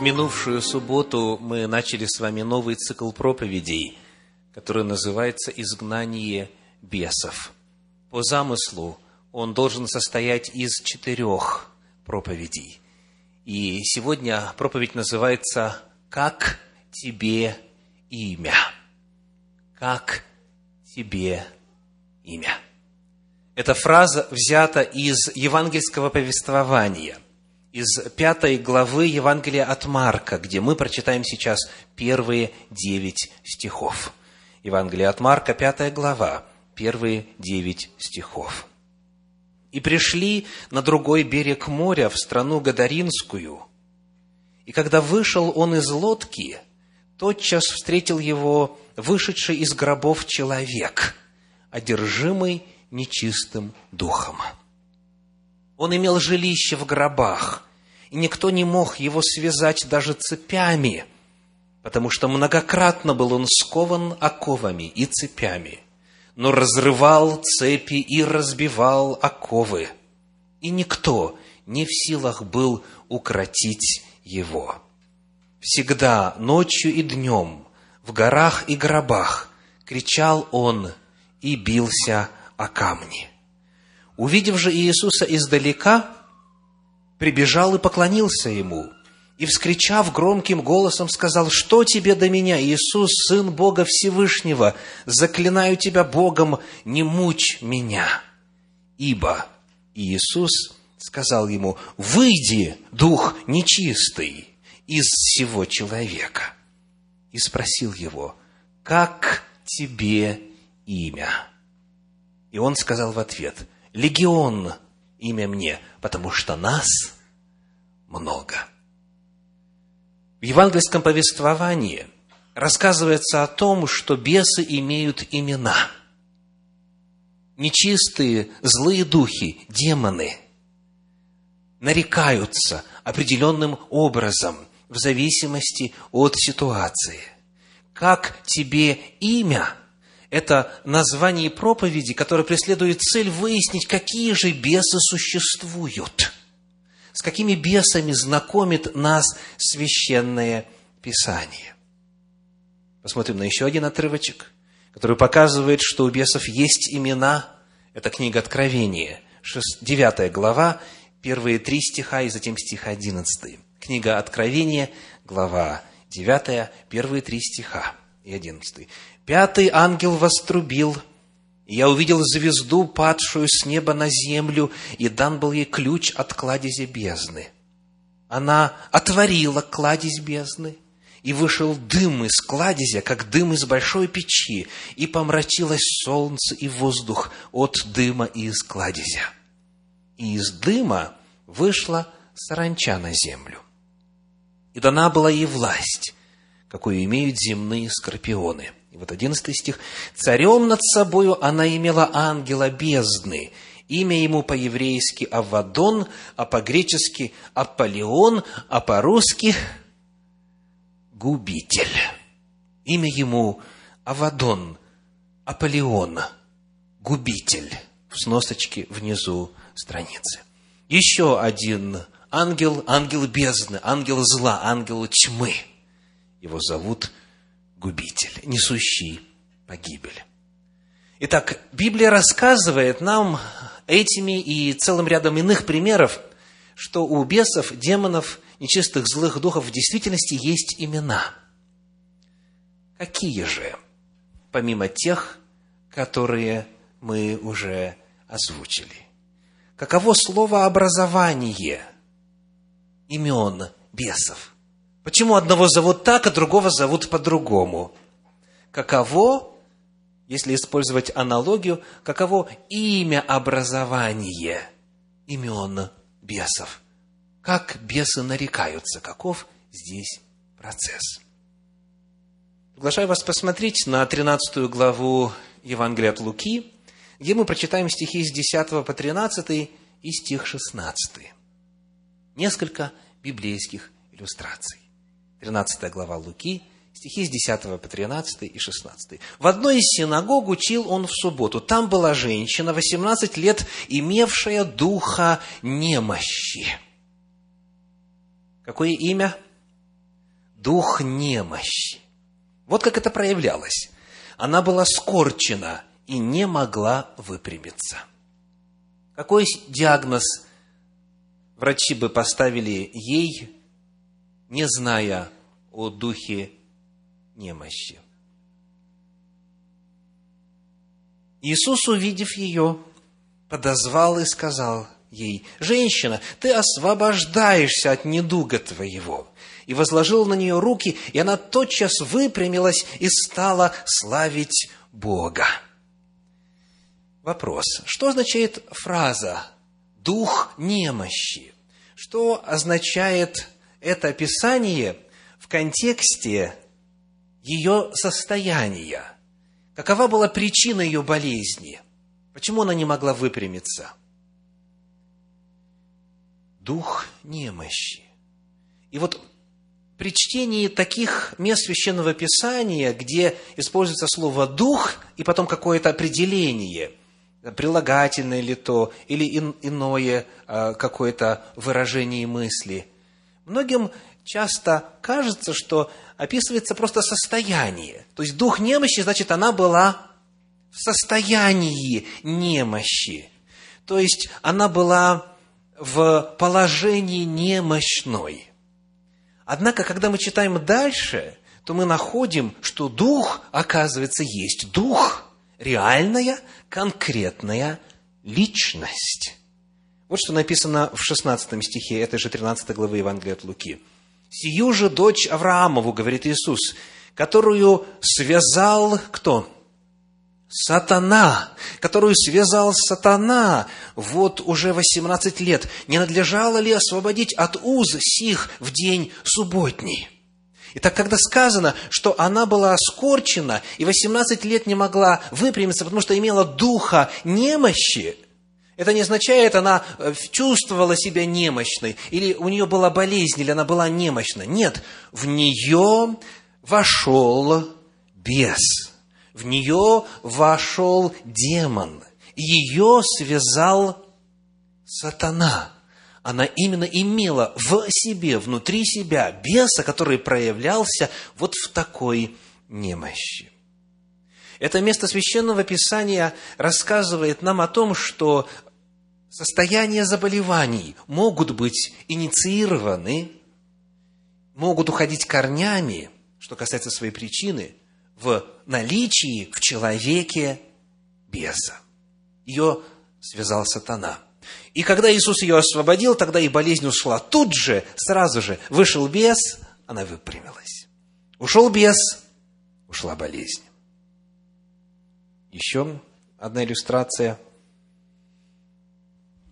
В минувшую субботу мы начали с вами новый цикл проповедей, который называется «Изгнание бесов». По замыслу он должен состоять из четырех проповедей. И сегодня проповедь называется «Как тебе имя?» «Как тебе имя?» Эта фраза взята из евангельского повествования – из пятой главы Евангелия от Марка, где мы прочитаем сейчас первые девять стихов. Евангелие от Марка, пятая глава, первые девять стихов. «И пришли на другой берег моря, в страну Гадаринскую. И когда вышел он из лодки, тотчас встретил его вышедший из гробов человек, одержимый нечистым духом» Он имел жилище в гробах, и никто не мог его связать даже цепями, потому что многократно был он скован оковами и цепями, но разрывал цепи и разбивал оковы, и никто не в силах был укротить его. Всегда, ночью и днем, в горах и гробах, кричал он и бился о камни. Увидев же Иисуса издалека, прибежал и поклонился ему, и, вскричав громким голосом, сказал, «Что тебе до меня, Иисус, Сын Бога Всевышнего? Заклинаю тебя Богом, не мучь меня!» Ибо Иисус сказал ему, «Выйди, дух нечистый, из всего человека!» И спросил его, «Как тебе имя?» И он сказал в ответ – легион имя мне, потому что нас много. В евангельском повествовании рассказывается о том, что бесы имеют имена. Нечистые, злые духи, демоны нарекаются определенным образом в зависимости от ситуации. Как тебе имя – это название проповеди, которое преследует цель выяснить, какие же бесы существуют. С какими бесами знакомит нас священное Писание. Посмотрим на еще один отрывочек, который показывает, что у бесов есть имена. Это книга Откровения, 9 глава, первые три стиха и затем стих 11. Книга Откровения, глава 9, первые три стиха и 11. Пятый ангел вострубил, и я увидел звезду, падшую с неба на землю, и дан был ей ключ от кладези бездны. Она отворила кладезь бездны, и вышел дым из кладезя, как дым из большой печи, и помрачилось солнце и воздух от дыма из кладезя. И из дыма вышла саранча на землю. И дана была ей власть, какую имеют земные скорпионы – и вот одиннадцатый стих. «Царем над собою она имела ангела бездны, имя ему по-еврейски Авадон, а по-гречески Аполеон, а по-русски Губитель. Имя ему Авадон, Аполеон, Губитель. В сносочке внизу страницы. Еще один ангел, ангел бездны, ангел зла, ангел тьмы. Его зовут губитель, несущий погибель. Итак, Библия рассказывает нам этими и целым рядом иных примеров, что у бесов, демонов, нечистых злых духов в действительности есть имена. Какие же, помимо тех, которые мы уже озвучили? Каково слово образование имен бесов? Почему одного зовут так, а другого зовут по-другому? Каково, если использовать аналогию, каково имя образования имен бесов? Как бесы нарекаются? Каков здесь процесс? Приглашаю вас посмотреть на 13 главу Евангелия от Луки, где мы прочитаем стихи с 10 по 13 и стих 16. Несколько библейских иллюстраций. 13 глава Луки, стихи с 10 по 13 и 16. «В одной из синагог учил он в субботу. Там была женщина, 18 лет, имевшая духа немощи». Какое имя? дух немощи. Вот как это проявлялось. Она была скорчена и не могла выпрямиться. Какой диагноз врачи бы поставили ей, не зная о духе немощи? Иисус, увидев ее, подозвал и сказал ей, «Женщина, ты освобождаешься от недуга твоего». И возложил на нее руки, и она тотчас выпрямилась и стала славить Бога. Вопрос. Что означает фраза «дух немощи»? Что означает это описание в контексте ее состояния? Какова была причина ее болезни? Почему она не могла выпрямиться? Дух немощи. И вот при чтении таких мест Священного Писания, где используется слово «дух» и потом какое-то определение, прилагательное ли то, или иное а, какое-то выражение мысли, многим часто кажется, что описывается просто состояние. То есть дух немощи, значит, она была в состоянии немощи. То есть она была в положении немощной. Однако, когда мы читаем дальше, то мы находим, что дух, оказывается, есть дух, реальная, конкретная личность. Вот что написано в 16 стихе этой же 13 главы Евангелия от Луки. Сию же дочь Авраамову, говорит Иисус, которую связал кто? Сатана, которую связал сатана вот уже 18 лет. Не надлежало ли освободить от уз сих в день субботний? Итак, когда сказано, что она была оскорчена и 18 лет не могла выпрямиться, потому что имела духа немощи, это не означает, она э, чувствовала себя немощной, или у нее была болезнь, или она была немощна. Нет, в нее вошел бес, в нее вошел демон, ее связал сатана. Она именно имела в себе, внутри себя беса, который проявлялся вот в такой немощи. Это место священного писания рассказывает нам о том, что состояния заболеваний могут быть инициированы, могут уходить корнями, что касается своей причины, в наличии в человеке беса. Ее связал сатана. И когда Иисус ее освободил, тогда и болезнь ушла. Тут же, сразу же, вышел бес, она выпрямилась. Ушел бес, ушла болезнь. Еще одна иллюстрация –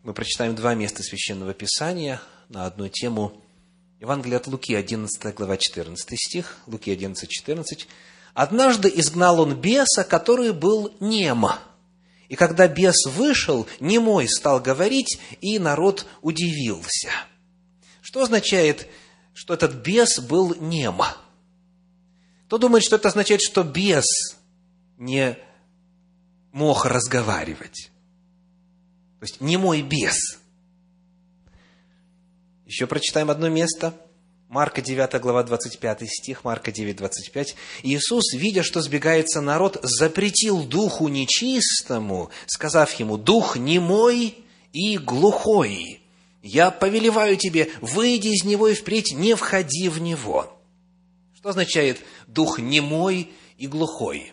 мы прочитаем два места Священного Писания на одну тему. Евангелие от Луки, 11 глава, 14 стих, Луки 11, 14. «Однажды изгнал он беса, который был нем. И когда бес вышел, немой стал говорить, и народ удивился». Что означает, что этот бес был нем? Кто думает, что это означает, что бес не мог разговаривать? То есть не мой бес. Еще прочитаем одно место. Марка 9 глава 25 стих, Марка 9, 25. Иисус, видя, что сбегается народ, запретил духу нечистому, сказав ему, «Дух немой и глухой, я повелеваю тебе, выйди из него и впредь не входи в него». Что означает «дух немой и глухой»?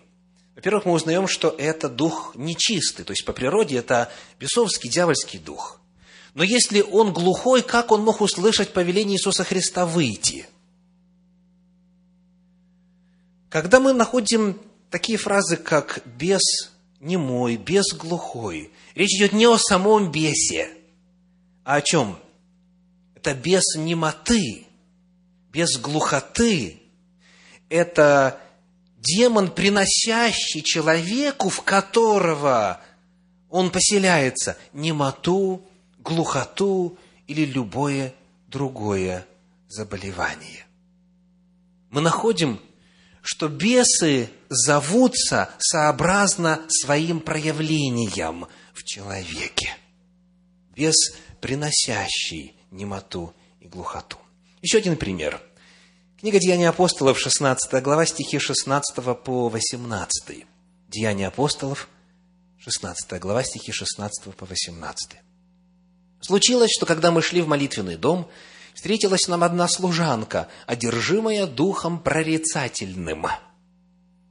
Во-первых, мы узнаем, что это дух нечистый, то есть по природе это бесовский, дьявольский дух. Но если он глухой, как он мог услышать повеление Иисуса Христа выйти? Когда мы находим такие фразы, как «бес немой», «бес глухой», речь идет не о самом бесе, а о чем? Это бес немоты, без глухоты. Это демон, приносящий человеку, в которого он поселяется, немоту, глухоту или любое другое заболевание. Мы находим, что бесы зовутся сообразно своим проявлениям в человеке. Бес, приносящий немоту и глухоту. Еще один пример – Книга Деяний апостолов, 16 глава, стихи 16 по 18. Деяния апостолов, 16 глава, стихи 16 по 18. Случилось, что когда мы шли в молитвенный дом, встретилась нам одна служанка, одержимая духом прорицательным,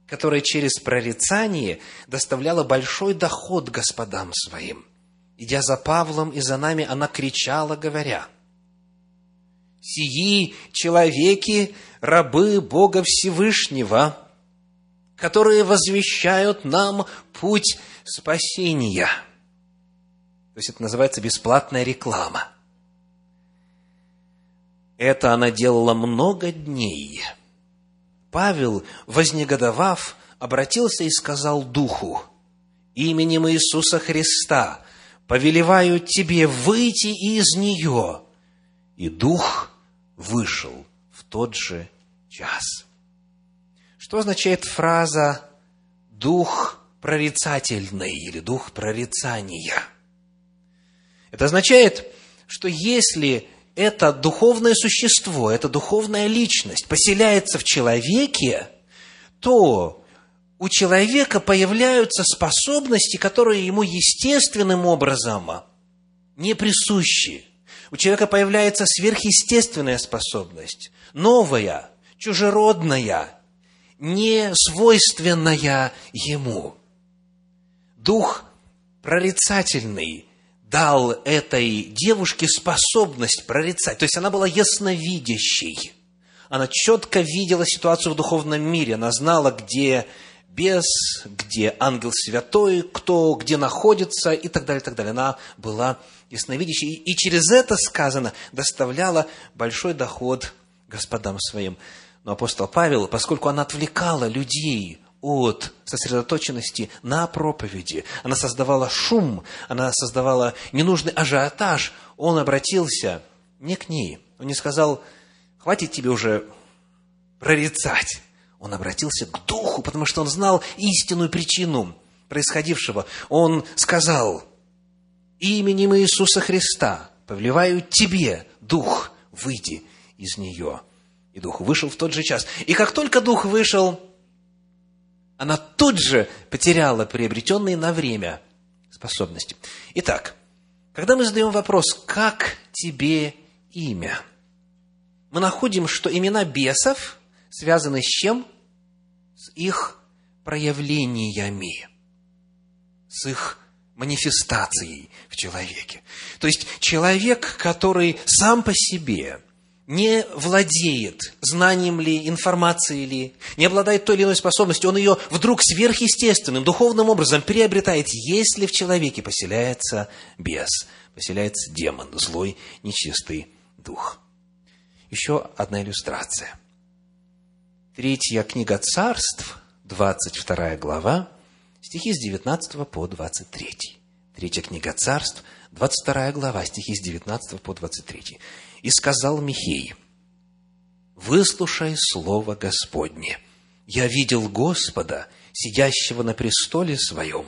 которая через прорицание доставляла большой доход господам своим. Идя за Павлом и за нами, она кричала, говоря, «Сии человеки, рабы Бога Всевышнего, которые возвещают нам путь спасения». То есть это называется бесплатная реклама. Это она делала много дней. Павел, вознегодовав, обратился и сказал Духу, «Именем Иисуса Христа повелеваю тебе выйти из нее». И Дух вышел в тот же час. Что означает фраза «дух прорицательный» или «дух прорицания»? Это означает, что если это духовное существо, это духовная личность поселяется в человеке, то у человека появляются способности, которые ему естественным образом не присущи. У человека появляется сверхъестественная способность, новая, чужеродная, не свойственная ему. Дух прорицательный дал этой девушке способность прорицать. То есть она была ясновидящей. Она четко видела ситуацию в духовном мире. Она знала, где бес, где ангел святой, кто где находится и так далее, и так далее. Она была ясновидящей. И через это, сказано, доставляла большой доход господам своим. Но апостол Павел, поскольку она отвлекала людей от сосредоточенности на проповеди. Она создавала шум, она создавала ненужный ажиотаж. Он обратился не к ней. Он не сказал, хватит тебе уже прорицать. Он обратился к Духу, потому что он знал истинную причину происходившего. Он сказал, именем Иисуса Христа повелеваю тебе, Дух, выйди из нее. И Дух вышел в тот же час. И как только Дух вышел, она тут же потеряла приобретенные на время способности. Итак, когда мы задаем вопрос, как тебе имя, мы находим, что имена бесов связаны с чем? С их проявлениями, с их манифестацией в человеке. То есть человек, который сам по себе не владеет знанием ли, информацией ли, не обладает той или иной способностью, он ее вдруг сверхъестественным, духовным образом приобретает, если в человеке поселяется бес, поселяется демон, злой, нечистый дух. Еще одна иллюстрация. Третья книга царств, 22 глава, стихи с 19 по 23. Третья книга царств, 22 глава, стихи с 19 по 23. И сказал Михей, «Выслушай слово Господне. Я видел Господа, сидящего на престоле своем,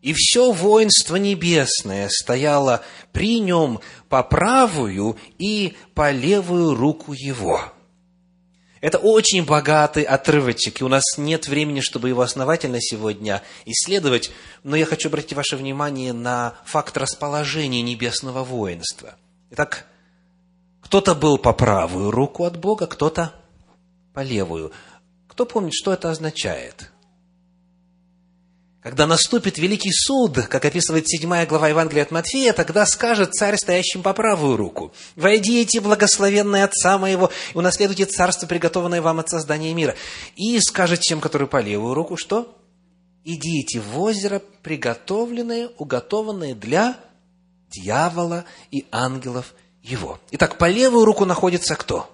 и все воинство небесное стояло при нем по правую и по левую руку его». Это очень богатый отрывочек, и у нас нет времени, чтобы его основательно сегодня исследовать, но я хочу обратить ваше внимание на факт расположения небесного воинства. Итак, кто-то был по правую руку от Бога, кто-то по левую. Кто помнит, что это означает? Когда наступит великий суд, как описывает седьмая глава Евангелия от Матфея, тогда скажет царь, стоящим по правую руку, «Войдите, благословенные Отца моего, и унаследуйте царство, приготованное вам от создания мира». И скажет тем, который по левую руку, что? «Идите в озеро, приготовленное, уготованное для дьявола и ангелов его. Итак, по левую руку находится кто?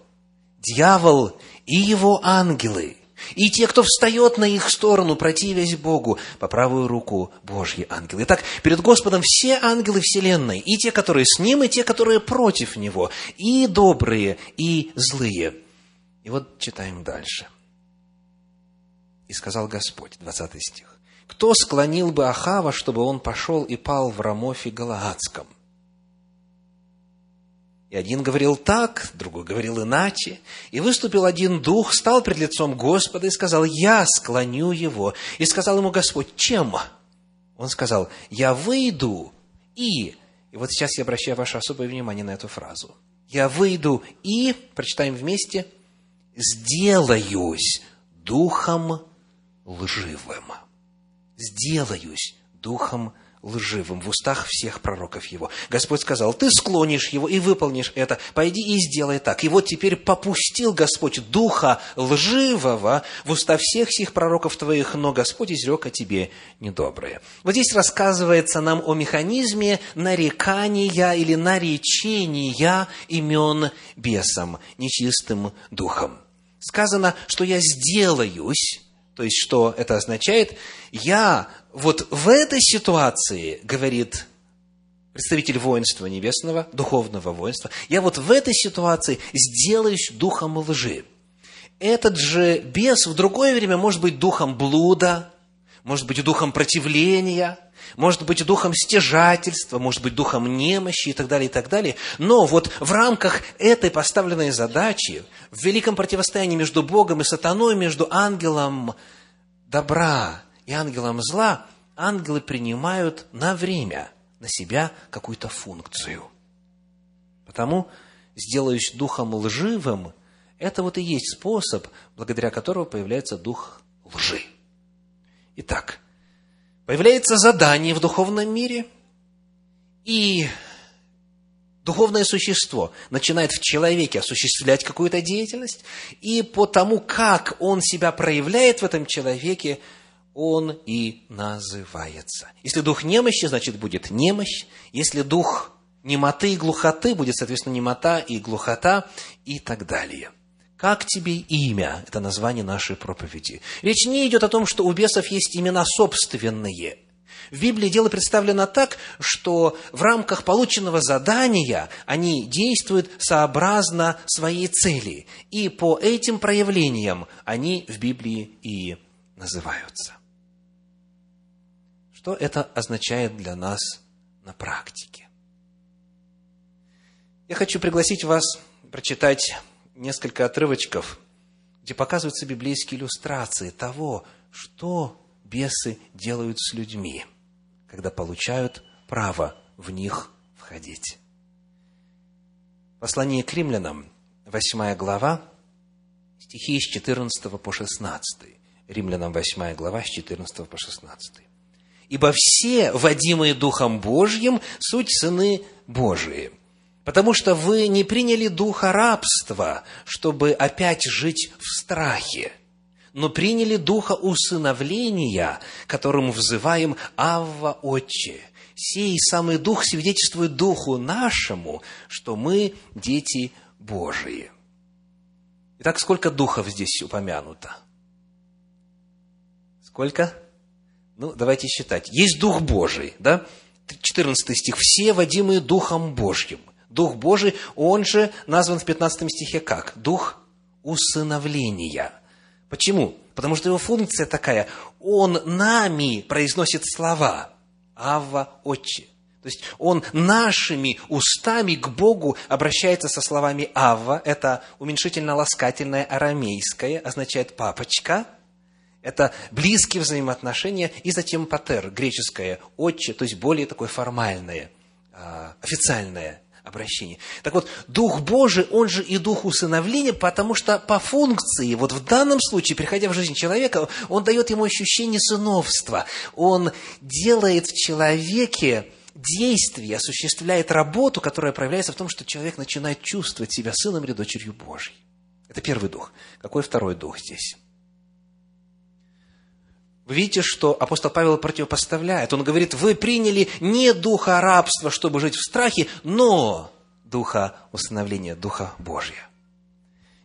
Дьявол и его ангелы. И те, кто встает на их сторону, противясь Богу, по правую руку Божьи ангелы. Итак, перед Господом все ангелы Вселенной, и те, которые с Ним, и те, которые против Него, и добрые, и злые. И вот читаем дальше. И сказал Господь, 20 стих, «Кто склонил бы Ахава, чтобы он пошел и пал в Рамофе Галаадском? И один говорил так, другой говорил иначе. И выступил один дух, стал пред лицом Господа и сказал, «Я склоню его». И сказал ему Господь, «Чем?» Он сказал, «Я выйду и...» И вот сейчас я обращаю ваше особое внимание на эту фразу. «Я выйду и...» Прочитаем вместе. «Сделаюсь духом лживым». «Сделаюсь духом лживым лживым в устах всех пророков его. Господь сказал, ты склонишь его и выполнишь это, пойди и сделай так. И вот теперь попустил Господь духа лживого в уста всех сих пророков твоих, но Господь изрек о тебе недоброе. Вот здесь рассказывается нам о механизме нарекания или наречения имен бесом, нечистым духом. Сказано, что я сделаюсь, то есть, что это означает? Я вот в этой ситуации, говорит представитель воинства небесного, духовного воинства, я вот в этой ситуации сделаюсь духом лжи. Этот же бес в другое время может быть духом блуда, может быть духом противления, может быть духом стяжательства, может быть духом немощи и так далее, и так далее. Но вот в рамках этой поставленной задачи, в великом противостоянии между Богом и сатаной, между ангелом добра и ангелом зла, ангелы принимают на время на себя какую-то функцию. Потому, сделаюсь духом лживым, это вот и есть способ, благодаря которому появляется дух лжи. Итак, появляется задание в духовном мире, и духовное существо начинает в человеке осуществлять какую-то деятельность, и по тому, как он себя проявляет в этом человеке, он и называется. Если дух немощи, значит, будет немощь. Если дух немоты и глухоты, будет, соответственно, немота и глухота и так далее. Как тебе имя? Это название нашей проповеди. Речь не идет о том, что у бесов есть имена собственные. В Библии дело представлено так, что в рамках полученного задания они действуют сообразно своей цели. И по этим проявлениям они в Библии и называются. Что это означает для нас на практике? Я хочу пригласить вас прочитать несколько отрывочков, где показываются библейские иллюстрации того, что бесы делают с людьми, когда получают право в них входить. Послание к римлянам, 8 глава, стихи с 14 по 16. Римлянам 8 глава, с 14 по 16 ибо все, водимые Духом Божьим, суть сыны Божии. Потому что вы не приняли духа рабства, чтобы опять жить в страхе, но приняли духа усыновления, которым взываем «Авва Отче». Сей самый Дух свидетельствует Духу нашему, что мы дети Божии. Итак, сколько духов здесь упомянуто? Сколько? Ну, давайте считать. Есть Дух Божий, да? 14 стих. «Все водимые Духом Божьим». Дух Божий, он же назван в 15 стихе как? Дух усыновления. Почему? Потому что его функция такая. Он нами произносит слова. Авва, Отче. То есть он нашими устами к Богу обращается со словами Авва. Это уменьшительно-ласкательное арамейское, означает папочка – это близкие взаимоотношения, и затем патер, греческое «отче», то есть более такое формальное, а, официальное обращение. Так вот, Дух Божий, он же и Дух усыновления, потому что по функции, вот в данном случае, приходя в жизнь человека, он дает ему ощущение сыновства. Он делает в человеке действие, осуществляет работу, которая проявляется в том, что человек начинает чувствовать себя сыном или дочерью Божьей. Это первый дух. Какой второй дух здесь? Вы видите, что апостол Павел противопоставляет. Он говорит, вы приняли не духа рабства, чтобы жить в страхе, но духа установления, духа Божия.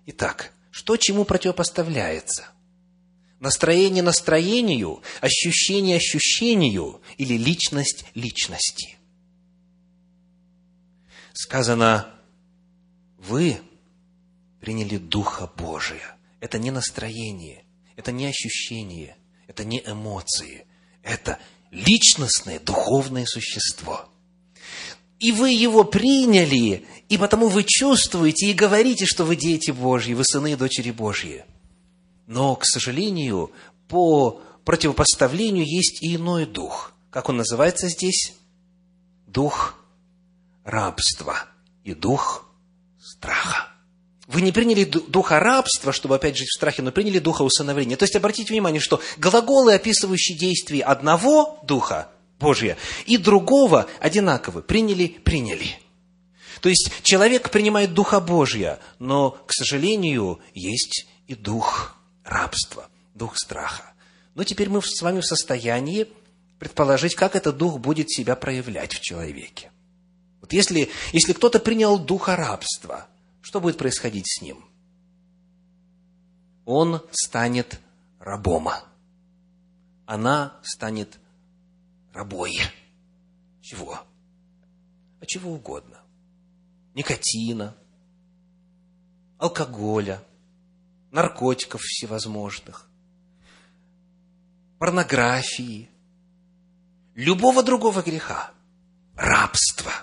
Итак, что чему противопоставляется? Настроение настроению, ощущение ощущению или личность личности. Сказано, вы приняли Духа Божия. Это не настроение, это не ощущение – это не эмоции, это личностное духовное существо. и вы его приняли, и потому вы чувствуете и говорите, что вы дети Божьи, вы сыны и дочери Божьи. Но, к сожалению, по противопоставлению есть и иной дух. Как он называется здесь? Дух рабства и дух страха. Вы не приняли духа рабства, чтобы опять жить в страхе, но приняли духа усыновления. То есть, обратите внимание, что глаголы, описывающие действия одного духа, Божия, и другого одинаковы. Приняли, приняли. То есть, человек принимает духа Божия, но, к сожалению, есть и дух рабства, дух страха. Но теперь мы с вами в состоянии предположить, как этот дух будет себя проявлять в человеке. Вот если, если кто-то принял духа рабства – что будет происходить с ним? Он станет рабом. Она станет рабой. Чего? А чего угодно. Никотина, алкоголя, наркотиков всевозможных, порнографии, любого другого греха, рабства –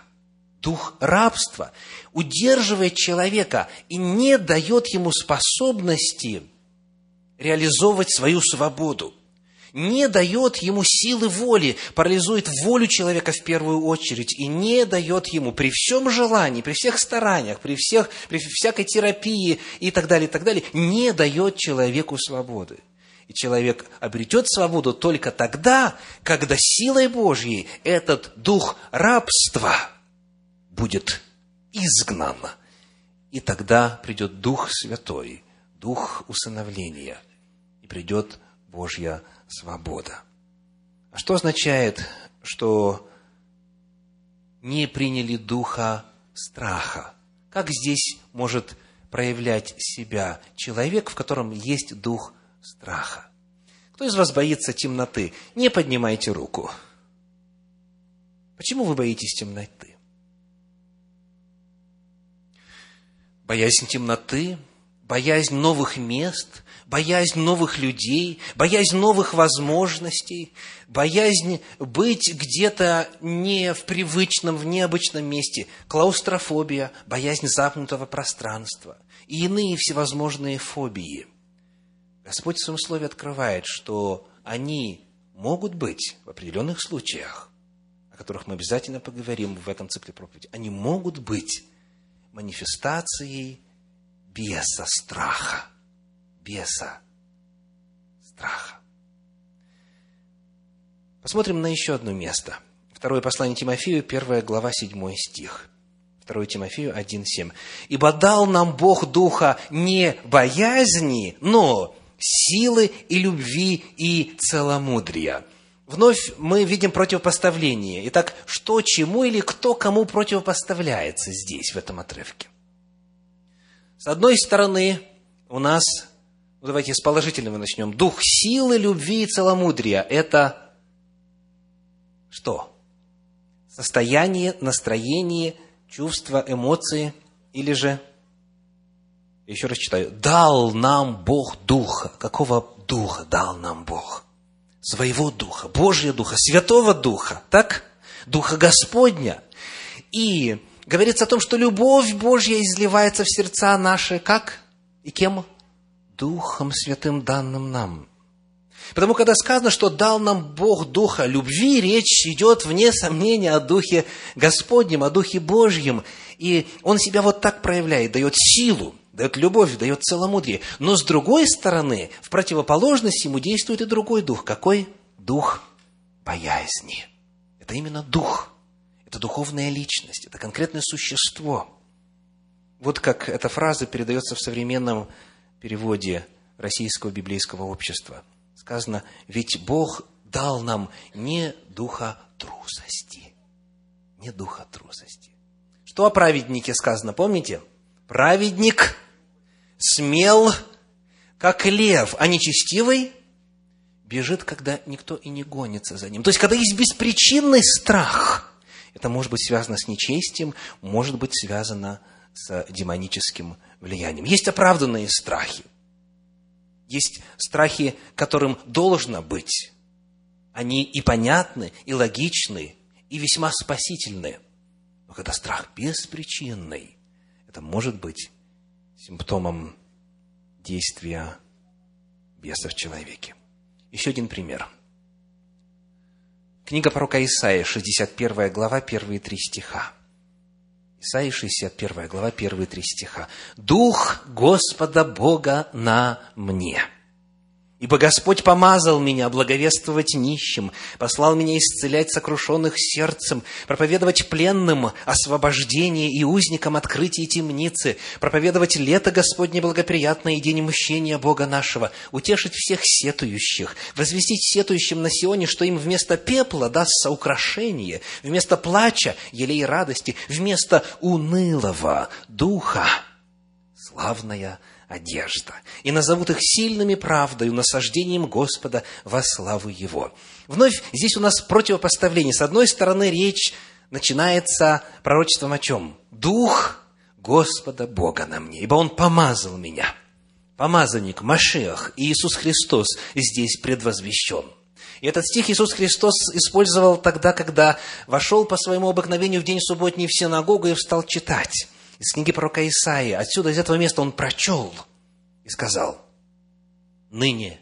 дух рабства удерживает человека и не дает ему способности реализовывать свою свободу, не дает ему силы воли, парализует волю человека в первую очередь и не дает ему при всем желании, при всех стараниях, при, всех, при всякой терапии и так далее, и так далее, не дает человеку свободы. И человек обретет свободу только тогда, когда силой Божьей этот дух рабства – будет изгнан. И тогда придет Дух Святой, Дух усыновления, и придет Божья свобода. А что означает, что не приняли Духа страха? Как здесь может проявлять себя человек, в котором есть Дух страха? Кто из вас боится темноты? Не поднимайте руку. Почему вы боитесь темноты? Боязнь темноты, боязнь новых мест, боязнь новых людей, боязнь новых возможностей, боязнь быть где-то не в привычном, в необычном месте, клаустрофобия, боязнь запнутого пространства и иные всевозможные фобии. Господь в своем слове открывает, что они могут быть в определенных случаях, о которых мы обязательно поговорим в этом цикле проповеди, они могут быть манифестацией беса страха. Беса страха. Посмотрим на еще одно место. Второе послание Тимофею, первая глава, седьмой стих. 2 Тимофею 1,7. «Ибо дал нам Бог Духа не боязни, но силы и любви и целомудрия». Вновь мы видим противопоставление. Итак, что чему или кто кому противопоставляется здесь, в этом отрывке? С одной стороны, у нас, ну, давайте с положительного начнем, дух силы, любви и целомудрия – это что? Состояние, настроение, чувства, эмоции или же, еще раз читаю, дал нам Бог духа. Какого духа дал нам Бог? Своего Духа, Божьего Духа, Святого Духа, так? Духа Господня. И говорится о том, что любовь Божья изливается в сердца наши, как? И кем? Духом Святым данным нам. Потому когда сказано, что дал нам Бог Духа любви, речь идет, вне сомнения, о Духе Господнем, о Духе Божьем. И Он себя вот так проявляет, дает силу, дает любовь, дает целомудрие. Но с другой стороны, в противоположность ему действует и другой дух. Какой? Дух боязни. Это именно дух. Это духовная личность, это конкретное существо. Вот как эта фраза передается в современном переводе Российского библейского общества. Сказано, ведь Бог дал нам не духа трусости. Не духа трусости. Что о праведнике сказано, помните? Праведник смел, как лев, а нечестивый бежит, когда никто и не гонится за ним. То есть, когда есть беспричинный страх, это может быть связано с нечестием, может быть связано с демоническим влиянием. Есть оправданные страхи. Есть страхи, которым должно быть. Они и понятны, и логичны, и весьма спасительны. Когда страх беспричинный, это может быть симптомом действия беса в человеке. Еще один пример. Книга пророка Исаия, 61 глава, первые три стиха. Исаия, 61 глава, первые три стиха. «Дух Господа Бога на мне» Ибо Господь помазал меня благовествовать нищим, послал меня исцелять сокрушенных сердцем, проповедовать пленным освобождение и узникам открытие темницы, проповедовать лето Господне благоприятное и день мщения Бога нашего, утешить всех сетующих, возвестить сетующим на Сионе, что им вместо пепла дастся украшение, вместо плача – елей радости, вместо унылого духа – славная одежда, и назовут их сильными правдою, насаждением Господа во славу Его. Вновь здесь у нас противопоставление. С одной стороны, речь начинается пророчеством о чем? Дух Господа Бога на мне, ибо Он помазал меня. Помазанник, Машех, Иисус Христос здесь предвозвещен. И этот стих Иисус Христос использовал тогда, когда вошел по своему обыкновению в день субботний в синагогу и встал читать из книги пророка Исаии. Отсюда, из этого места он прочел и сказал, «Ныне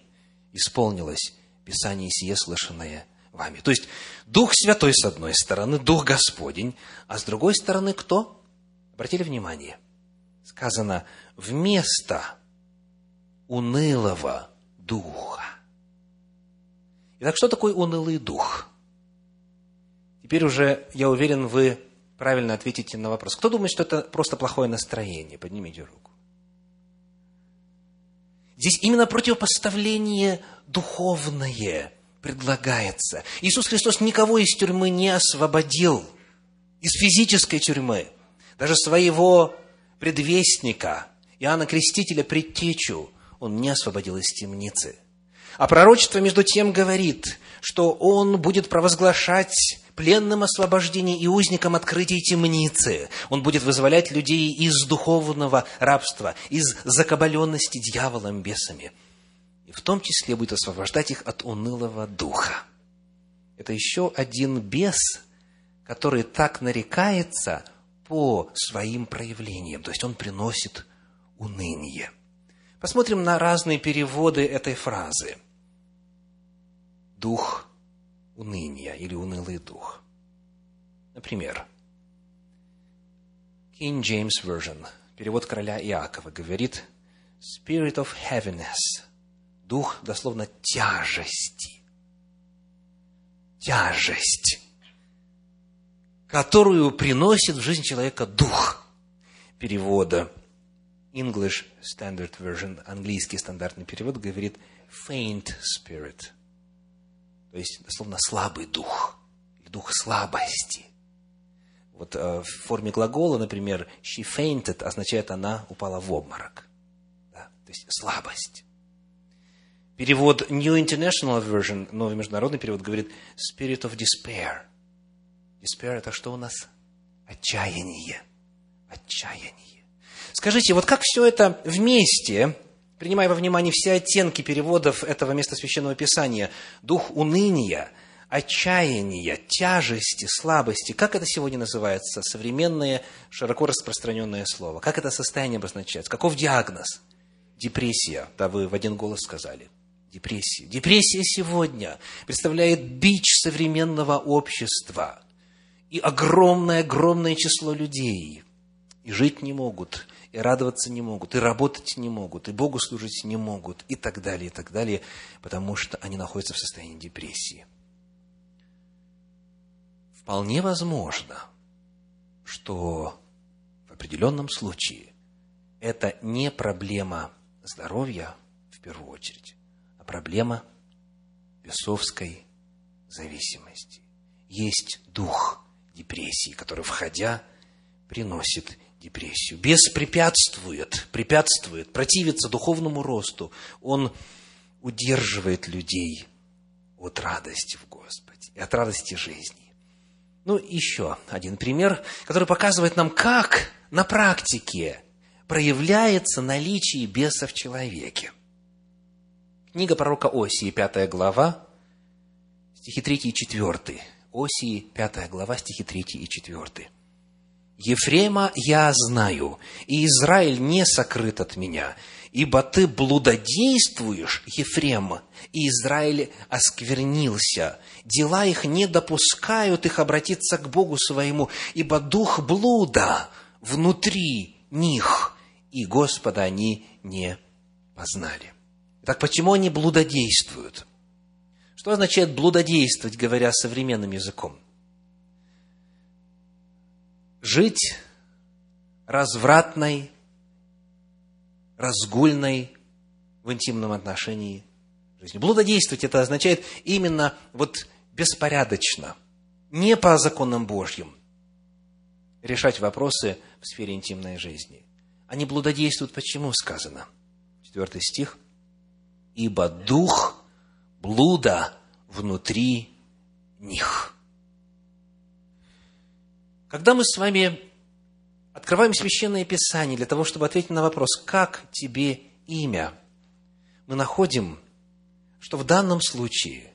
исполнилось Писание сие, слышанное вами». То есть, Дух Святой с одной стороны, Дух Господень, а с другой стороны кто? Обратили внимание? Сказано, вместо унылого духа. Итак, что такое унылый дух? Теперь уже, я уверен, вы правильно ответите на вопрос. Кто думает, что это просто плохое настроение? Поднимите руку. Здесь именно противопоставление духовное предлагается. Иисус Христос никого из тюрьмы не освободил, из физической тюрьмы. Даже своего предвестника, Иоанна Крестителя, предтечу, он не освободил из темницы. А пророчество, между тем, говорит, что он будет провозглашать пленным освобождение и узникам открытие темницы. Он будет вызволять людей из духовного рабства, из закабаленности дьяволом, бесами. И в том числе будет освобождать их от унылого духа. Это еще один бес, который так нарекается по своим проявлениям. То есть он приносит уныние. Посмотрим на разные переводы этой фразы. Дух уныния или унылый дух. Например, King James Version, перевод короля Иакова, говорит Spirit of heaviness, дух, дословно, тяжести. Тяжесть, которую приносит в жизнь человека дух. Перевода English Standard Version, английский стандартный перевод, говорит faint spirit – то есть, дословно, слабый дух, дух слабости. Вот э, в форме глагола, например, she fainted означает она упала в обморок. Да? То есть слабость. Перевод New International Version, новый международный перевод, говорит spirit of despair. Despair это что у нас? Отчаяние. Отчаяние. Скажите, вот как все это вместе принимая во внимание все оттенки переводов этого места Священного Писания, дух уныния, отчаяния, тяжести, слабости, как это сегодня называется, современное, широко распространенное слово, как это состояние обозначается, каков диагноз? Депрессия, да, вы в один голос сказали. Депрессия. Депрессия сегодня представляет бич современного общества. И огромное-огромное число людей и жить не могут, и радоваться не могут, и работать не могут, и Богу служить не могут, и так далее, и так далее, потому что они находятся в состоянии депрессии. Вполне возможно, что в определенном случае это не проблема здоровья в первую очередь, а проблема бесовской зависимости. Есть дух депрессии, который, входя, приносит депрессию. Бес препятствует, препятствует, противится духовному росту. Он удерживает людей от радости в Господе и от радости жизни. Ну, еще один пример, который показывает нам, как на практике проявляется наличие беса в человеке. Книга пророка Осии, пятая глава, стихи 3 и 4. Осии, пятая глава, стихи 3 и 4. Ефрема я знаю, и Израиль не сокрыт от меня, ибо ты блудодействуешь, Ефрем, и Израиль осквернился. Дела их не допускают их обратиться к Богу своему, ибо дух блуда внутри них, и Господа они не познали. Так почему они блудодействуют? Что означает блудодействовать, говоря современным языком? Жить развратной, разгульной в интимном отношении жизнью. Блудодействовать это означает именно вот беспорядочно, не по законам Божьим, решать вопросы в сфере интимной жизни. Они блудодействуют, почему сказано? Четвертый стих. «Ибо дух блуда внутри них». Когда мы с вами открываем Священное Писание для того, чтобы ответить на вопрос, как тебе имя, мы находим, что в данном случае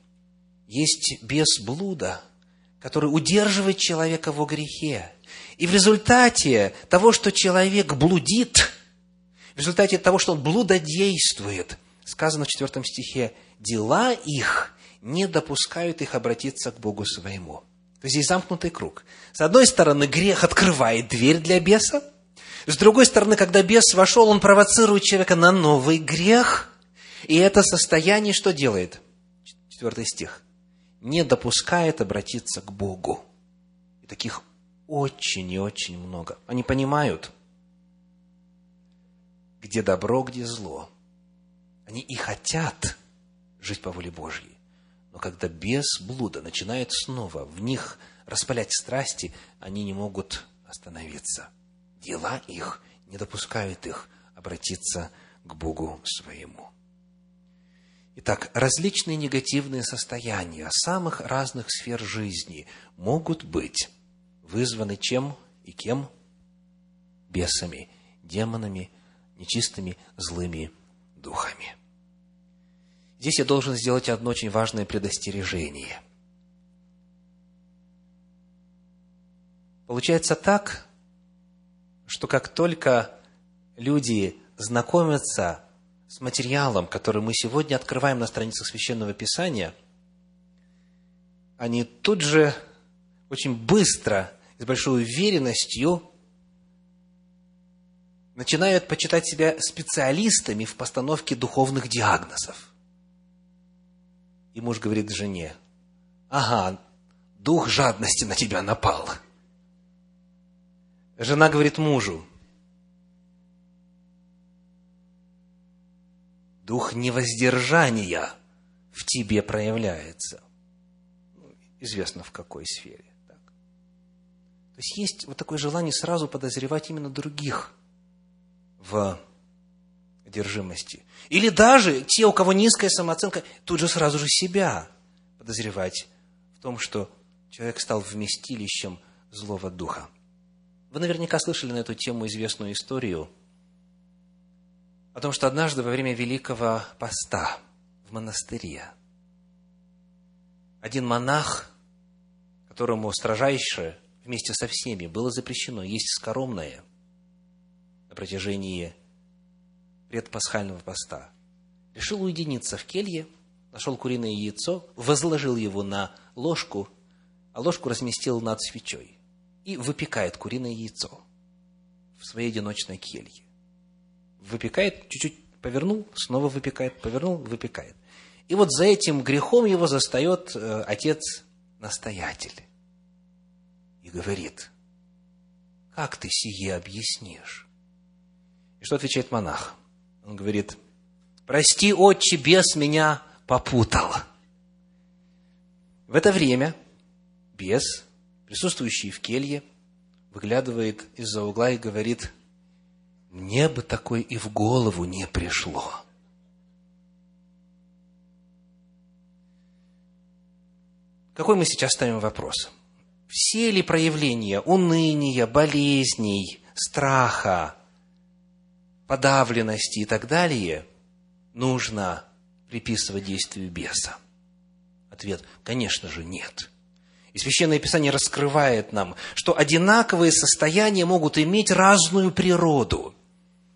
есть бес блуда, который удерживает человека во грехе. И в результате того, что человек блудит, в результате того, что он блудодействует, сказано в четвертом стихе, дела их не допускают их обратиться к Богу своему. То есть здесь замкнутый круг. С одной стороны, грех открывает дверь для беса. С другой стороны, когда бес вошел, он провоцирует человека на новый грех. И это состояние что делает? Четвертый стих. Не допускает обратиться к Богу. И таких очень и очень много. Они понимают, где добро, где зло. Они и хотят жить по воле Божьей. Но когда без блуда начинает снова в них распалять страсти, они не могут остановиться. Дела их не допускают их обратиться к Богу своему. Итак, различные негативные состояния самых разных сфер жизни могут быть вызваны чем и кем? Бесами, демонами, нечистыми, злыми духами. Здесь я должен сделать одно очень важное предостережение. Получается так, что как только люди знакомятся с материалом, который мы сегодня открываем на страницах Священного Писания, они тут же очень быстро и с большой уверенностью начинают почитать себя специалистами в постановке духовных диагнозов – и муж говорит жене, ага, дух жадности на тебя напал. Жена говорит мужу, дух невоздержания в тебе проявляется. Ну, известно в какой сфере. Так. То есть есть вот такое желание сразу подозревать именно других в одержимости. Или даже те, у кого низкая самооценка, тут же сразу же себя подозревать в том, что человек стал вместилищем злого духа. Вы наверняка слышали на эту тему известную историю о том, что однажды во время Великого Поста в монастыре один монах, которому строжайше вместе со всеми было запрещено есть скоромное на протяжении предпасхального поста, решил уединиться в келье, нашел куриное яйцо, возложил его на ложку, а ложку разместил над свечой и выпекает куриное яйцо в своей одиночной келье. Выпекает, чуть-чуть повернул, снова выпекает, повернул, выпекает. И вот за этим грехом его застает э, отец-настоятель и говорит, как ты сие объяснишь? И что отвечает монах? Он говорит, прости, отче, бес меня попутал. В это время бес, присутствующий в келье, выглядывает из-за угла и говорит, мне бы такой и в голову не пришло. Какой мы сейчас ставим вопрос? Все ли проявления уныния, болезней, страха, подавленности и так далее нужно приписывать действию беса? Ответ – конечно же, нет. И Священное Писание раскрывает нам, что одинаковые состояния могут иметь разную природу.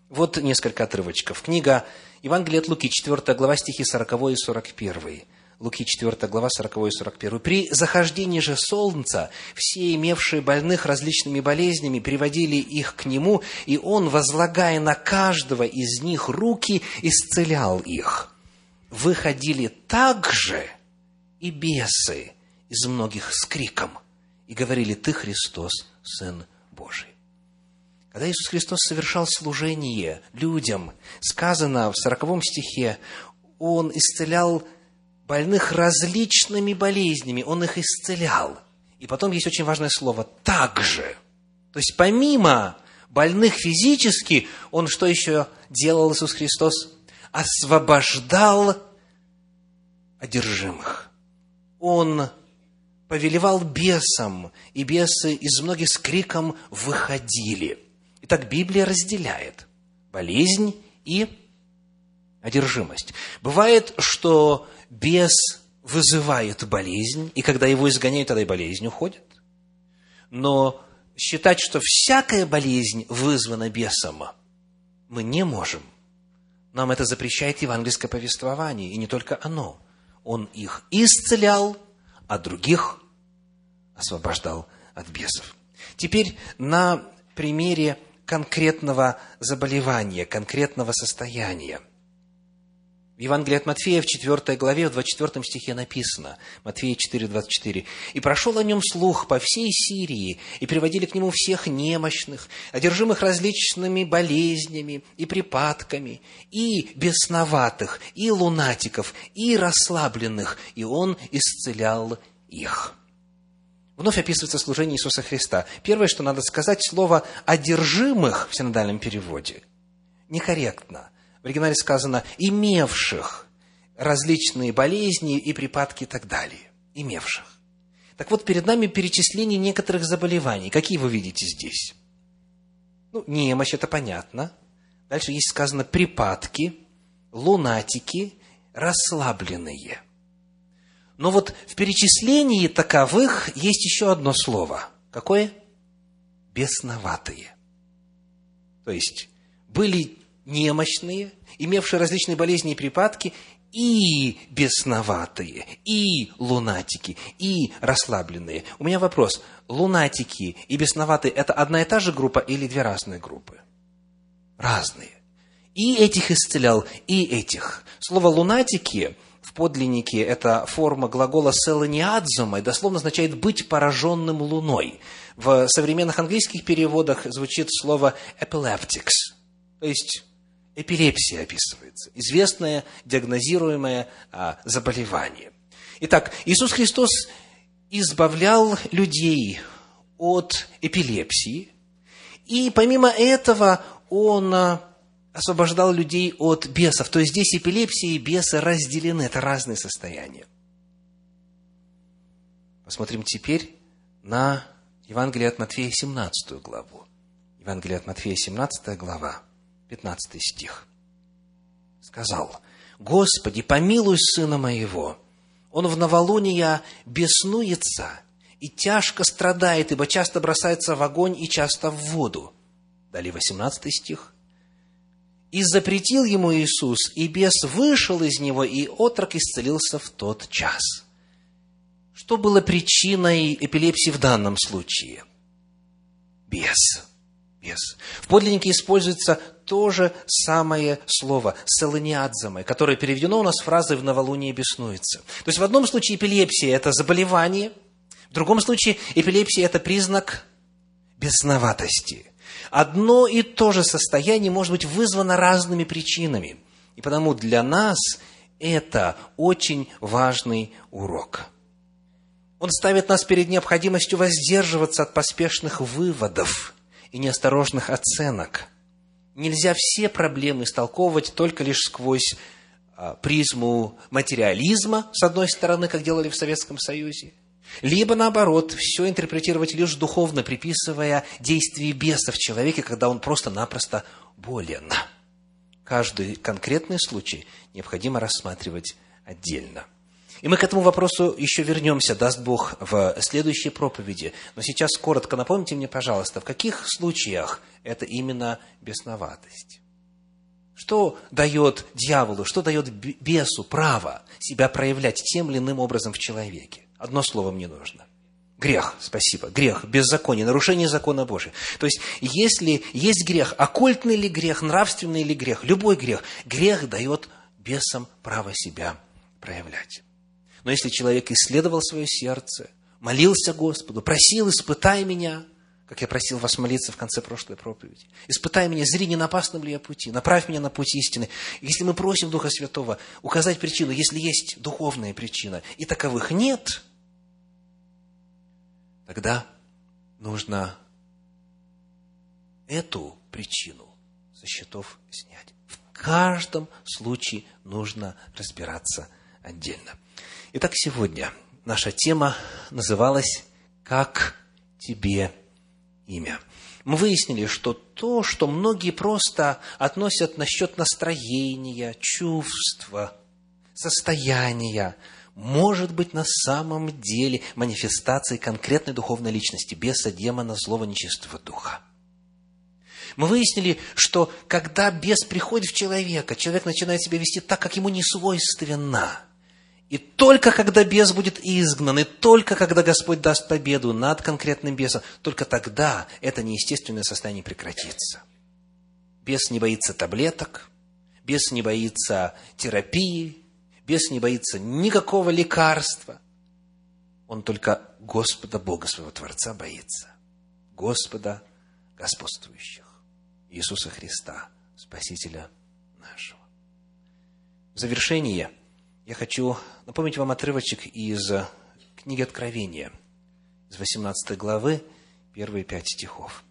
Вот несколько отрывочков. Книга Евангелие от Луки, 4 глава, стихи 40 и 41. Луки 4 глава, 40 и 41. «При захождении же солнца все, имевшие больных различными болезнями, приводили их к нему, и он, возлагая на каждого из них руки, исцелял их. Выходили также и бесы из многих с криком, и говорили, «Ты Христос, Сын Божий». Когда Иисус Христос совершал служение людям, сказано в 40 стихе, Он исцелял больных различными болезнями, Он их исцелял. И потом есть очень важное слово «также». То есть помимо больных физически, Он что еще делал Иисус Христос? Освобождал одержимых. Он повелевал бесам, и бесы из многих с криком выходили. Итак, Библия разделяет болезнь и одержимость. Бывает, что бес вызывает болезнь, и когда его изгоняют, тогда и болезнь уходит. Но считать, что всякая болезнь вызвана бесом, мы не можем. Нам это запрещает евангельское повествование, и не только оно. Он их исцелял, а других освобождал от бесов. Теперь на примере конкретного заболевания, конкретного состояния – в Евангелии от Матфея в 4 главе, в 24 стихе написано, Матфея 4, 24, «И прошел о нем слух по всей Сирии, и приводили к нему всех немощных, одержимых различными болезнями и припадками, и бесноватых, и лунатиков, и расслабленных, и он исцелял их». Вновь описывается служение Иисуса Христа. Первое, что надо сказать, слово «одержимых» в синодальном переводе некорректно – в оригинале сказано «имевших различные болезни и припадки и так далее». Имевших. Так вот, перед нами перечисление некоторых заболеваний. Какие вы видите здесь? Ну, немощь, это понятно. Дальше есть сказано припадки, лунатики, расслабленные. Но вот в перечислении таковых есть еще одно слово. Какое? Бесноватые. То есть, были немощные, имевшие различные болезни и припадки, и бесноватые, и лунатики, и расслабленные. У меня вопрос. Лунатики и бесноватые – это одна и та же группа или две разные группы? Разные. И этих исцелял, и этих. Слово «лунатики» в подлиннике – это форма глагола «селаниадзума» и дословно означает «быть пораженным луной». В современных английских переводах звучит слово «epileptics», то есть эпилепсия описывается, известное диагнозируемое а, заболевание. Итак, Иисус Христос избавлял людей от эпилепсии, и помимо этого Он а, освобождал людей от бесов. То есть здесь эпилепсия и бесы разделены, это разные состояния. Посмотрим теперь на Евангелие от Матфея, 17 главу. Евангелие от Матфея, 17 глава. 15 стих. Сказал, «Господи, помилуй сына моего, он в новолуние беснуется и тяжко страдает, ибо часто бросается в огонь и часто в воду». Далее 18 стих. «И запретил ему Иисус, и бес вышел из него, и отрок исцелился в тот час». Что было причиной эпилепсии в данном случае? Бес. Бес. В подлиннике используется то же самое слово «селаниадзаме», которое переведено у нас фразой «в новолуние беснуется». То есть в одном случае эпилепсия – это заболевание, в другом случае эпилепсия – это признак бесноватости. Одно и то же состояние может быть вызвано разными причинами. И потому для нас это очень важный урок. Он ставит нас перед необходимостью воздерживаться от поспешных выводов и неосторожных оценок – нельзя все проблемы истолковывать только лишь сквозь а, призму материализма, с одной стороны, как делали в Советском Союзе, либо, наоборот, все интерпретировать лишь духовно, приписывая действие беса в человеке, когда он просто-напросто болен. Каждый конкретный случай необходимо рассматривать отдельно. И мы к этому вопросу еще вернемся, даст Бог, в следующей проповеди. Но сейчас коротко напомните мне, пожалуйста, в каких случаях это именно бесноватость? Что дает дьяволу, что дает бесу право себя проявлять тем или иным образом в человеке? Одно слово мне нужно. Грех, спасибо, грех, беззаконие, нарушение закона Божия. То есть, если есть грех, оккультный ли грех, нравственный ли грех, любой грех, грех дает бесам право себя проявлять. Но если человек исследовал свое сердце, молился Господу, просил, испытай меня, как я просил вас молиться в конце прошлой проповеди. Испытай меня, зри, не на опасном ли я пути, направь меня на путь истины. Если мы просим Духа Святого указать причину, если есть духовная причина, и таковых нет, тогда нужно эту причину со счетов снять. В каждом случае нужно разбираться отдельно. Итак, сегодня наша тема называлась «Как тебе имя?». Мы выяснили, что то, что многие просто относят насчет настроения, чувства, состояния, может быть на самом деле манифестацией конкретной духовной личности, беса, демона, злого, нечистого духа. Мы выяснили, что когда бес приходит в человека, человек начинает себя вести так, как ему не свойственно – и только когда бес будет изгнан, и только когда Господь даст победу над конкретным бесом, только тогда это неестественное состояние прекратится. Бес не боится таблеток, бес не боится терапии, бес не боится никакого лекарства. Он только Господа Бога, своего Творца, боится. Господа господствующих, Иисуса Христа, Спасителя нашего. В завершение – я хочу напомнить вам отрывочек из книги Откровения, из 18 главы, первые пять стихов.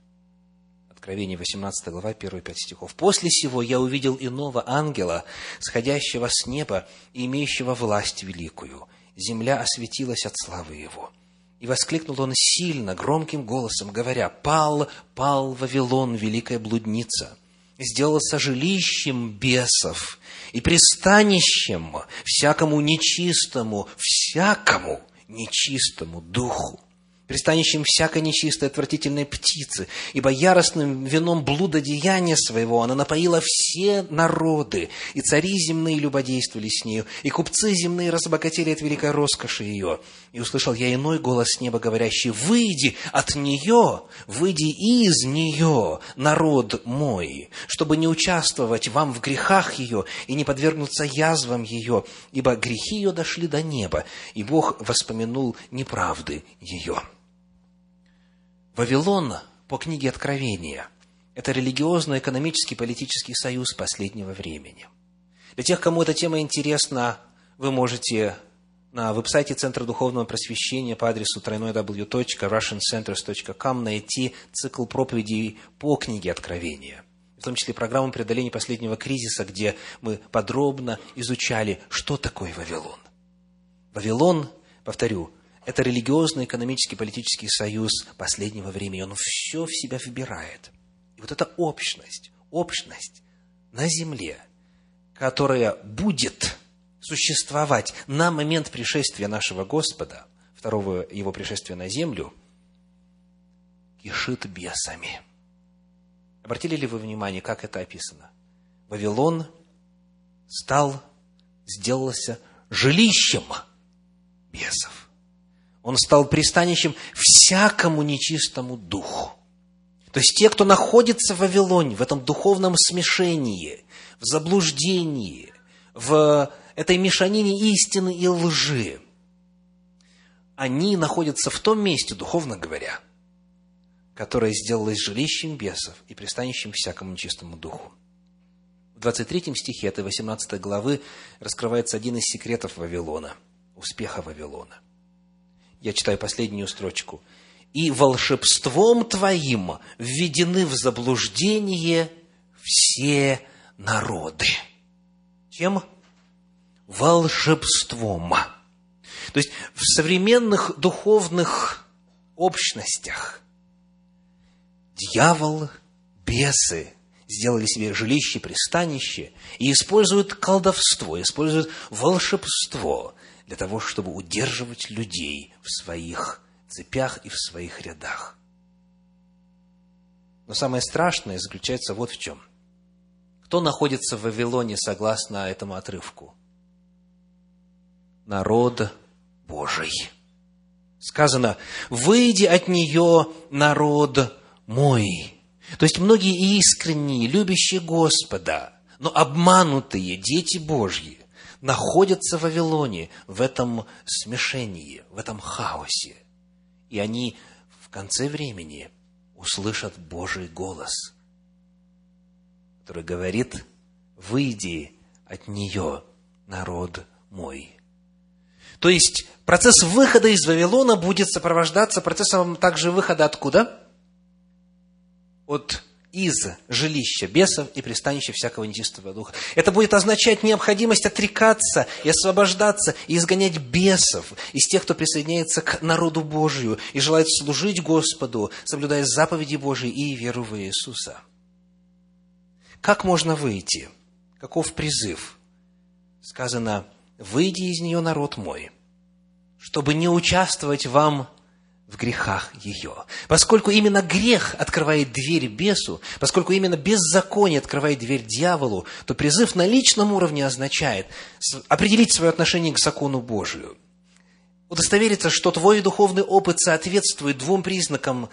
Откровение, 18 глава, первые пять стихов. «После сего я увидел иного ангела, сходящего с неба и имеющего власть великую. Земля осветилась от славы его. И воскликнул он сильно, громким голосом, говоря, «Пал, пал Вавилон, великая блудница, сделался жилищем бесов и пристанищем всякому нечистому, всякому нечистому духу пристанищем всякой нечистой, отвратительной птицы, ибо яростным вином блудодеяния своего она напоила все народы, и цари земные любодействовали с нею, и купцы земные разбогатели от великой роскоши ее. И услышал я иной голос с неба, говорящий, «Выйди от нее, выйди из нее, народ мой, чтобы не участвовать вам в грехах ее и не подвергнуться язвам ее, ибо грехи ее дошли до неба, и Бог воспомянул неправды ее». Вавилон по книге Откровения – это религиозно-экономический политический союз последнего времени. Для тех, кому эта тема интересна, вы можете на веб-сайте Центра Духовного Просвещения по адресу www.russiancenters.com найти цикл проповедей по книге Откровения, в том числе программу преодоления последнего кризиса, где мы подробно изучали, что такое Вавилон. Вавилон, повторю, это религиозный, экономический, политический союз последнего времени. Он все в себя вбирает. И вот эта общность, общность на земле, которая будет существовать на момент пришествия нашего Господа, второго его пришествия на землю, кишит бесами. Обратили ли вы внимание, как это описано? Вавилон стал, сделался жилищем бесов. Он стал пристанищем всякому нечистому духу. То есть те, кто находится в Вавилоне, в этом духовном смешении, в заблуждении, в этой мешанине истины и лжи, они находятся в том месте, духовно говоря, которое сделалось жилищем бесов и пристанищем всякому нечистому духу. В 23 стихе этой 18 главы раскрывается один из секретов Вавилона, успеха Вавилона – я читаю последнюю строчку. «И волшебством твоим введены в заблуждение все народы». Чем? Волшебством. То есть в современных духовных общностях дьявол, бесы сделали себе жилище, пристанище и используют колдовство, используют волшебство для того, чтобы удерживать людей в своих цепях и в своих рядах. Но самое страшное заключается вот в чем. Кто находится в Вавилоне согласно этому отрывку? Народ Божий. Сказано, выйди от нее, народ мой. То есть многие искренние, любящие Господа, но обманутые дети Божьи находятся в Вавилоне, в этом смешении, в этом хаосе. И они в конце времени услышат Божий голос, который говорит, «Выйди от нее, народ мой». То есть, процесс выхода из Вавилона будет сопровождаться процессом также выхода откуда? От из жилища бесов и пристанища всякого нечистого духа. Это будет означать необходимость отрекаться и освобождаться, и изгонять бесов из тех, кто присоединяется к народу Божию и желает служить Господу, соблюдая заповеди Божии и веру в Иисуса. Как можно выйти? Каков призыв? Сказано, «Выйди из нее, народ мой, чтобы не участвовать вам в грехах ее. Поскольку именно грех открывает дверь бесу, поскольку именно беззаконие открывает дверь дьяволу, то призыв на личном уровне означает определить свое отношение к закону Божию. Удостовериться, что твой духовный опыт соответствует двум признакам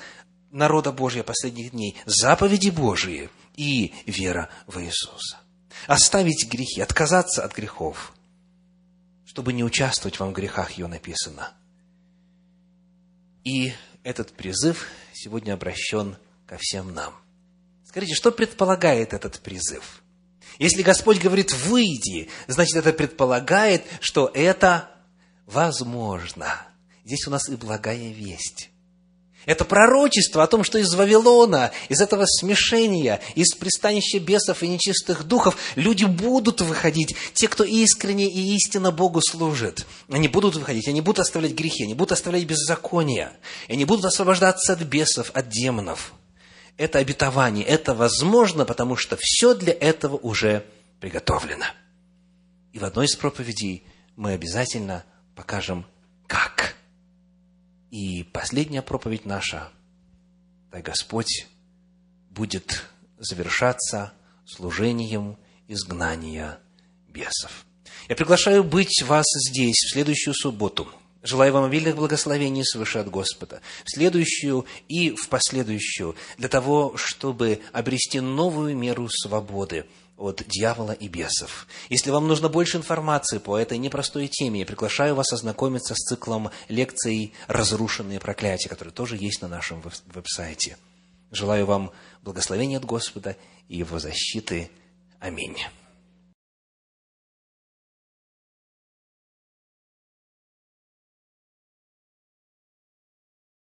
народа Божия последних дней – заповеди Божии и вера в Иисуса. Оставить грехи, отказаться от грехов, чтобы не участвовать вам в грехах, ее написано – и этот призыв сегодня обращен ко всем нам. Скажите, что предполагает этот призыв? Если Господь говорит «выйди», значит, это предполагает, что это возможно. Здесь у нас и благая весть. Это пророчество о том, что из Вавилона, из этого смешения, из пристанища бесов и нечистых духов люди будут выходить, те, кто искренне и истинно Богу служит. Они будут выходить, они будут оставлять грехи, они будут оставлять беззаконие, они будут освобождаться от бесов, от демонов. Это обетование, это возможно, потому что все для этого уже приготовлено. И в одной из проповедей мы обязательно покажем, как. И последняя проповедь наша, дай Господь, будет завершаться служением изгнания бесов. Я приглашаю быть вас здесь в следующую субботу. Желаю вам обильных благословений свыше от Господа. В следующую и в последующую, для того, чтобы обрести новую меру свободы – от дьявола и бесов. Если вам нужно больше информации по этой непростой теме, я приглашаю вас ознакомиться с циклом лекций «Разрушенные проклятия», который тоже есть на нашем веб-сайте. Желаю вам благословения от Господа и Его защиты. Аминь.